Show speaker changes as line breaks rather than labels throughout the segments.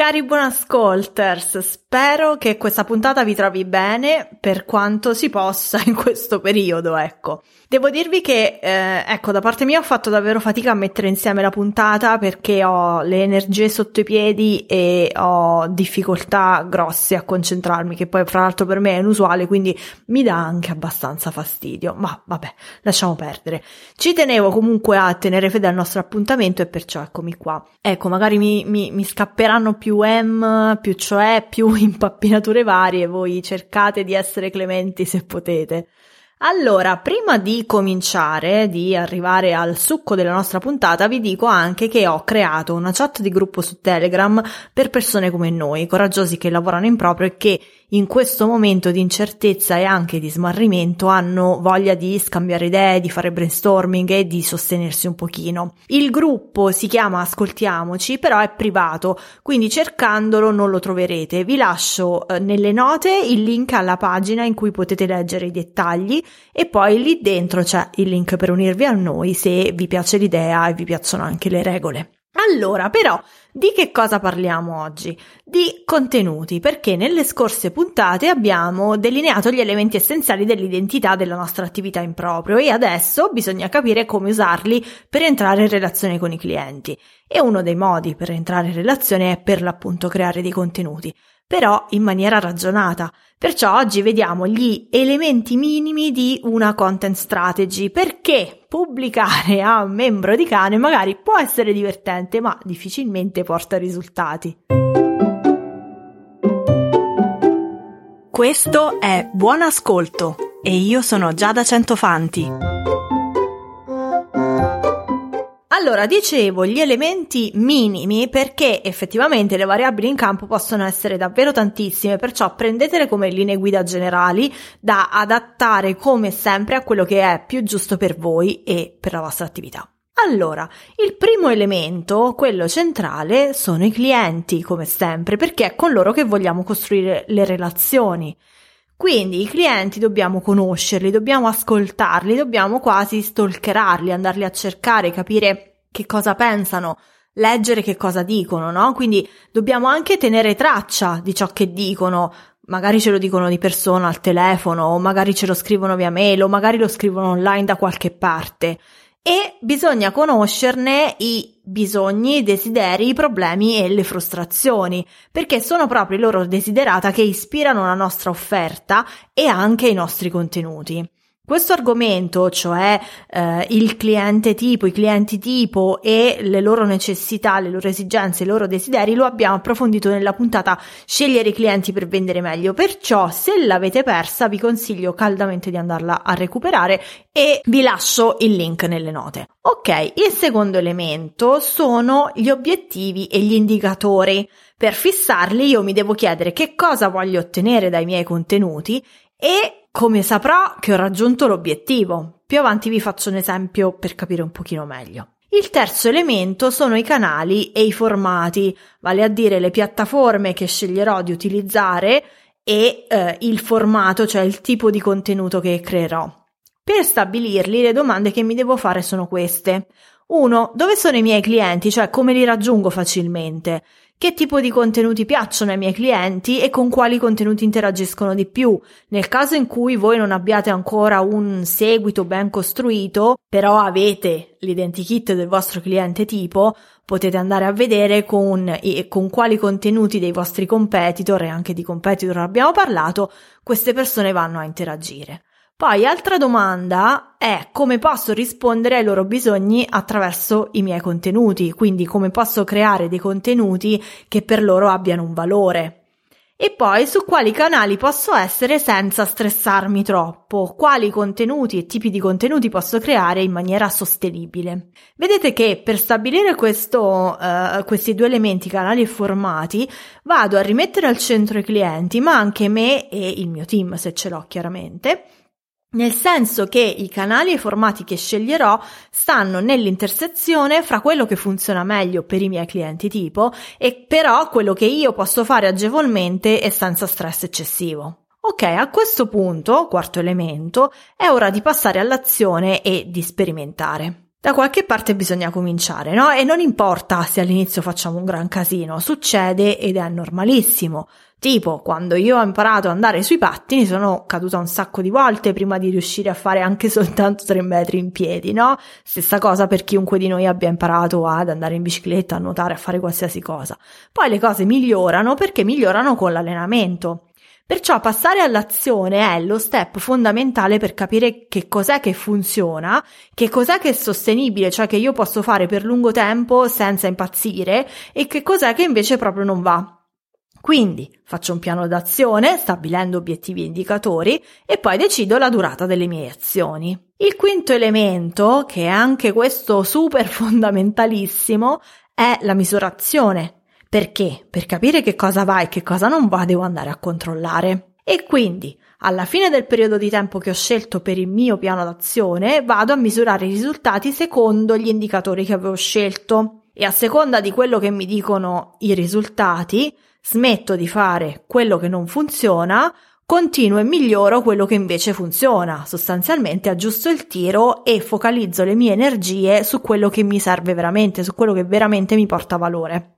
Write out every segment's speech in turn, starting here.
Cari buon ascolters, spero che questa puntata vi trovi bene per quanto si possa in questo periodo, ecco. Devo dirvi che, eh, ecco, da parte mia ho fatto davvero fatica a mettere insieme la puntata perché ho le energie sotto i piedi e ho difficoltà grosse a concentrarmi, che poi fra l'altro per me è inusuale, quindi mi dà anche abbastanza fastidio. Ma vabbè, lasciamo perdere. Ci tenevo comunque a tenere fede al nostro appuntamento e perciò eccomi qua. Ecco, magari mi, mi, mi scapperanno più M, più cioè, più impappinature varie, voi cercate di essere clementi se potete. Allora, prima di cominciare, di arrivare al succo della nostra puntata, vi dico anche che ho creato una chat di gruppo su Telegram per persone come noi, coraggiosi che lavorano in proprio e che in questo momento di incertezza e anche di smarrimento hanno voglia di scambiare idee, di fare brainstorming e di sostenersi un pochino. Il gruppo si chiama Ascoltiamoci, però è privato, quindi cercandolo non lo troverete. Vi lascio eh, nelle note il link alla pagina in cui potete leggere i dettagli e poi lì dentro c'è il link per unirvi a noi se vi piace l'idea e vi piacciono anche le regole. Allora, però, di che cosa parliamo oggi? Di contenuti, perché nelle scorse puntate abbiamo delineato gli elementi essenziali dell'identità della nostra attività in proprio e adesso bisogna capire come usarli per entrare in relazione con i clienti. E uno dei modi per entrare in relazione è per l'appunto creare dei contenuti però in maniera ragionata. Perciò oggi vediamo gli elementi minimi di una content strategy, perché pubblicare a un membro di cane magari può essere divertente, ma difficilmente porta risultati. Questo è Buon Ascolto e io sono Giada Centofanti. Allora, dicevo gli elementi minimi perché effettivamente le variabili in campo possono essere davvero tantissime, perciò prendetele come linee guida generali da adattare come sempre a quello che è più giusto per voi e per la vostra attività. Allora, il primo elemento, quello centrale, sono i clienti, come sempre, perché è con loro che vogliamo costruire le relazioni. Quindi i clienti dobbiamo conoscerli, dobbiamo ascoltarli, dobbiamo quasi stalkerarli, andarli a cercare, capire che cosa pensano, leggere che cosa dicono, no? Quindi dobbiamo anche tenere traccia di ciò che dicono. Magari ce lo dicono di persona al telefono, o magari ce lo scrivono via mail, o magari lo scrivono online da qualche parte. E bisogna conoscerne i bisogni, i desideri, i problemi e le frustrazioni, perché sono proprio i loro desiderata che ispirano la nostra offerta e anche i nostri contenuti. Questo argomento, cioè eh, il cliente tipo, i clienti tipo e le loro necessità, le loro esigenze, i loro desideri, lo abbiamo approfondito nella puntata Scegliere i clienti per vendere meglio. Perciò, se l'avete persa, vi consiglio caldamente di andarla a recuperare e vi lascio il link nelle note. Ok, il secondo elemento sono gli obiettivi e gli indicatori. Per fissarli io mi devo chiedere che cosa voglio ottenere dai miei contenuti e come saprò che ho raggiunto l'obiettivo. Più avanti vi faccio un esempio per capire un pochino meglio. Il terzo elemento sono i canali e i formati, vale a dire le piattaforme che sceglierò di utilizzare e eh, il formato, cioè il tipo di contenuto che creerò. Per stabilirli le domande che mi devo fare sono queste. 1. Dove sono i miei clienti, cioè come li raggiungo facilmente? Che tipo di contenuti piacciono ai miei clienti e con quali contenuti interagiscono di più. Nel caso in cui voi non abbiate ancora un seguito ben costruito, però avete l'identikit del vostro cliente tipo, potete andare a vedere con, con quali contenuti dei vostri competitor e anche di competitor abbiamo parlato, queste persone vanno a interagire. Poi altra domanda è come posso rispondere ai loro bisogni attraverso i miei contenuti, quindi come posso creare dei contenuti che per loro abbiano un valore. E poi su quali canali posso essere senza stressarmi troppo, quali contenuti e tipi di contenuti posso creare in maniera sostenibile. Vedete che per stabilire questo, uh, questi due elementi, canali e formati, vado a rimettere al centro i clienti, ma anche me e il mio team, se ce l'ho chiaramente, nel senso che i canali e i formati che sceglierò stanno nell'intersezione fra quello che funziona meglio per i miei clienti tipo e però quello che io posso fare agevolmente e senza stress eccessivo. Ok, a questo punto, quarto elemento, è ora di passare all'azione e di sperimentare. Da qualche parte bisogna cominciare, no? E non importa se all'inizio facciamo un gran casino, succede ed è normalissimo. Tipo, quando io ho imparato ad andare sui pattini sono caduta un sacco di volte prima di riuscire a fare anche soltanto tre metri in piedi, no? Stessa cosa per chiunque di noi abbia imparato ad andare in bicicletta, a nuotare, a fare qualsiasi cosa. Poi le cose migliorano perché migliorano con l'allenamento. Perciò passare all'azione è lo step fondamentale per capire che cos'è che funziona, che cos'è che è sostenibile, cioè che io posso fare per lungo tempo senza impazzire e che cos'è che invece proprio non va. Quindi faccio un piano d'azione stabilendo obiettivi e indicatori e poi decido la durata delle mie azioni. Il quinto elemento, che è anche questo super fondamentalissimo, è la misurazione. Perché? Per capire che cosa va e che cosa non va devo andare a controllare. E quindi, alla fine del periodo di tempo che ho scelto per il mio piano d'azione, vado a misurare i risultati secondo gli indicatori che avevo scelto. E a seconda di quello che mi dicono i risultati, smetto di fare quello che non funziona, continuo e miglioro quello che invece funziona. Sostanzialmente aggiusto il tiro e focalizzo le mie energie su quello che mi serve veramente, su quello che veramente mi porta valore.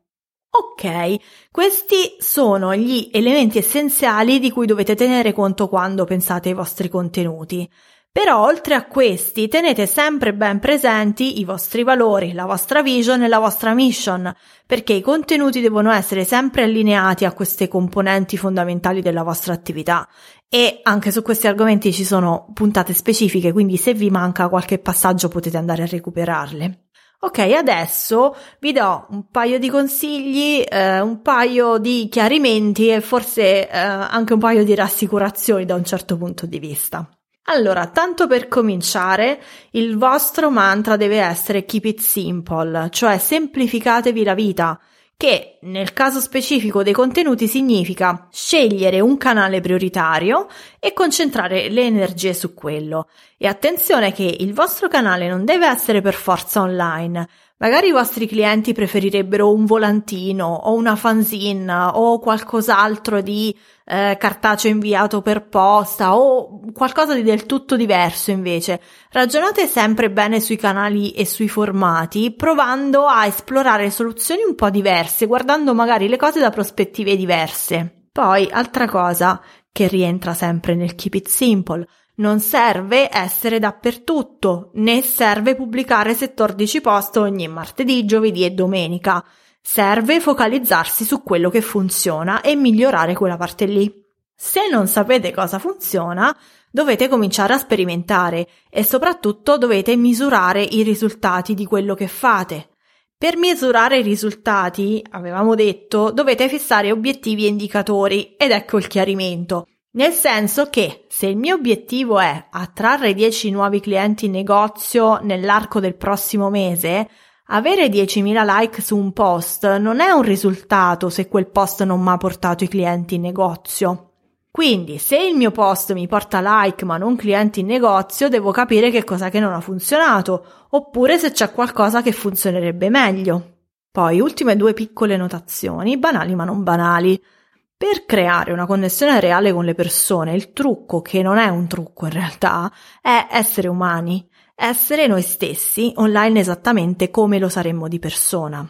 Ok, questi sono gli elementi essenziali di cui dovete tenere conto quando pensate ai vostri contenuti. Però oltre a questi tenete sempre ben presenti i vostri valori, la vostra vision e la vostra mission, perché i contenuti devono essere sempre allineati a queste componenti fondamentali della vostra attività. E anche su questi argomenti ci sono puntate specifiche, quindi se vi manca qualche passaggio potete andare a recuperarle. Ok, adesso vi do un paio di consigli, eh, un paio di chiarimenti e forse eh, anche un paio di rassicurazioni da un certo punto di vista. Allora, tanto per cominciare, il vostro mantra deve essere keep it simple, cioè semplificatevi la vita che nel caso specifico dei contenuti significa scegliere un canale prioritario e concentrare le energie su quello. E attenzione che il vostro canale non deve essere per forza online. Magari i vostri clienti preferirebbero un volantino o una fanzine o qualcos'altro di eh, cartaceo inviato per posta o qualcosa di del tutto diverso invece. Ragionate sempre bene sui canali e sui formati, provando a esplorare soluzioni un po' diverse, guardando magari le cose da prospettive diverse. Poi, altra cosa che rientra sempre nel keep it simple, non serve essere dappertutto, né serve pubblicare 14 post ogni martedì, giovedì e domenica. Serve focalizzarsi su quello che funziona e migliorare quella parte lì. Se non sapete cosa funziona, dovete cominciare a sperimentare e soprattutto dovete misurare i risultati di quello che fate. Per misurare i risultati, avevamo detto, dovete fissare obiettivi e indicatori ed ecco il chiarimento. Nel senso che se il mio obiettivo è attrarre 10 nuovi clienti in negozio nell'arco del prossimo mese, avere 10.000 like su un post non è un risultato se quel post non mi ha portato i clienti in negozio. Quindi, se il mio post mi porta like ma non clienti in negozio, devo capire che cosa che non ha funzionato, oppure se c'è qualcosa che funzionerebbe meglio. Poi, ultime due piccole notazioni, banali ma non banali. Per creare una connessione reale con le persone, il trucco, che non è un trucco in realtà, è essere umani essere noi stessi online esattamente come lo saremmo di persona.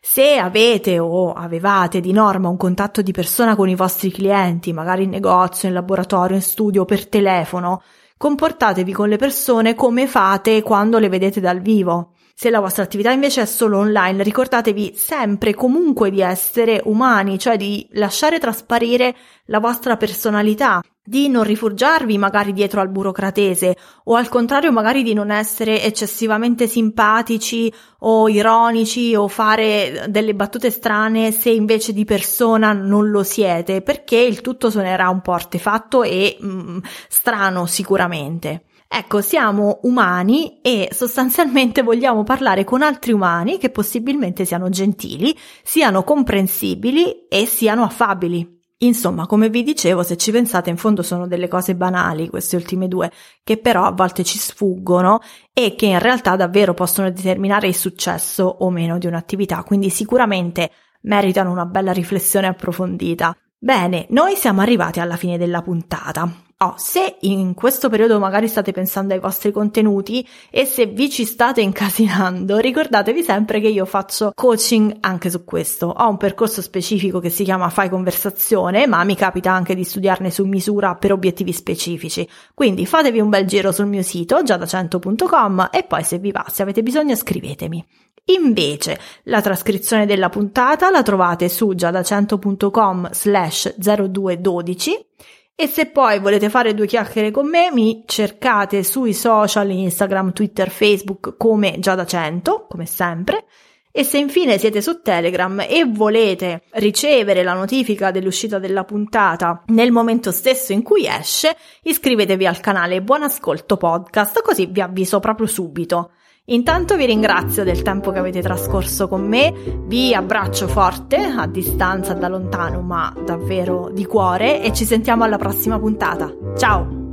Se avete o avevate di norma un contatto di persona con i vostri clienti, magari in negozio, in laboratorio, in studio, per telefono, comportatevi con le persone come fate quando le vedete dal vivo. Se la vostra attività invece è solo online, ricordatevi sempre comunque di essere umani, cioè di lasciare trasparire la vostra personalità, di non rifugiarvi magari dietro al burocratese o al contrario magari di non essere eccessivamente simpatici o ironici o fare delle battute strane se invece di persona non lo siete, perché il tutto suonerà un po' artefatto e mm, strano sicuramente. Ecco, siamo umani e sostanzialmente vogliamo parlare con altri umani che possibilmente siano gentili, siano comprensibili e siano affabili. Insomma, come vi dicevo, se ci pensate, in fondo sono delle cose banali queste ultime due, che però a volte ci sfuggono e che in realtà davvero possono determinare il successo o meno di un'attività, quindi sicuramente meritano una bella riflessione approfondita. Bene, noi siamo arrivati alla fine della puntata. Oh, se in questo periodo magari state pensando ai vostri contenuti e se vi ci state incasinando, ricordatevi sempre che io faccio coaching anche su questo. Ho un percorso specifico che si chiama Fai conversazione, ma mi capita anche di studiarne su misura per obiettivi specifici. Quindi fatevi un bel giro sul mio sito giadacento.com e poi se vi va, se avete bisogno scrivetemi. Invece, la trascrizione della puntata la trovate su giadacento.com slash 0212 e se poi volete fare due chiacchiere con me, mi cercate sui social, Instagram, Twitter, Facebook come già da 100, come sempre. E se infine siete su Telegram e volete ricevere la notifica dell'uscita della puntata nel momento stesso in cui esce, iscrivetevi al canale Buon Ascolto Podcast, così vi avviso proprio subito. Intanto vi ringrazio del tempo che avete trascorso con me, vi abbraccio forte, a distanza, da lontano, ma davvero di cuore, e ci sentiamo alla prossima puntata. Ciao!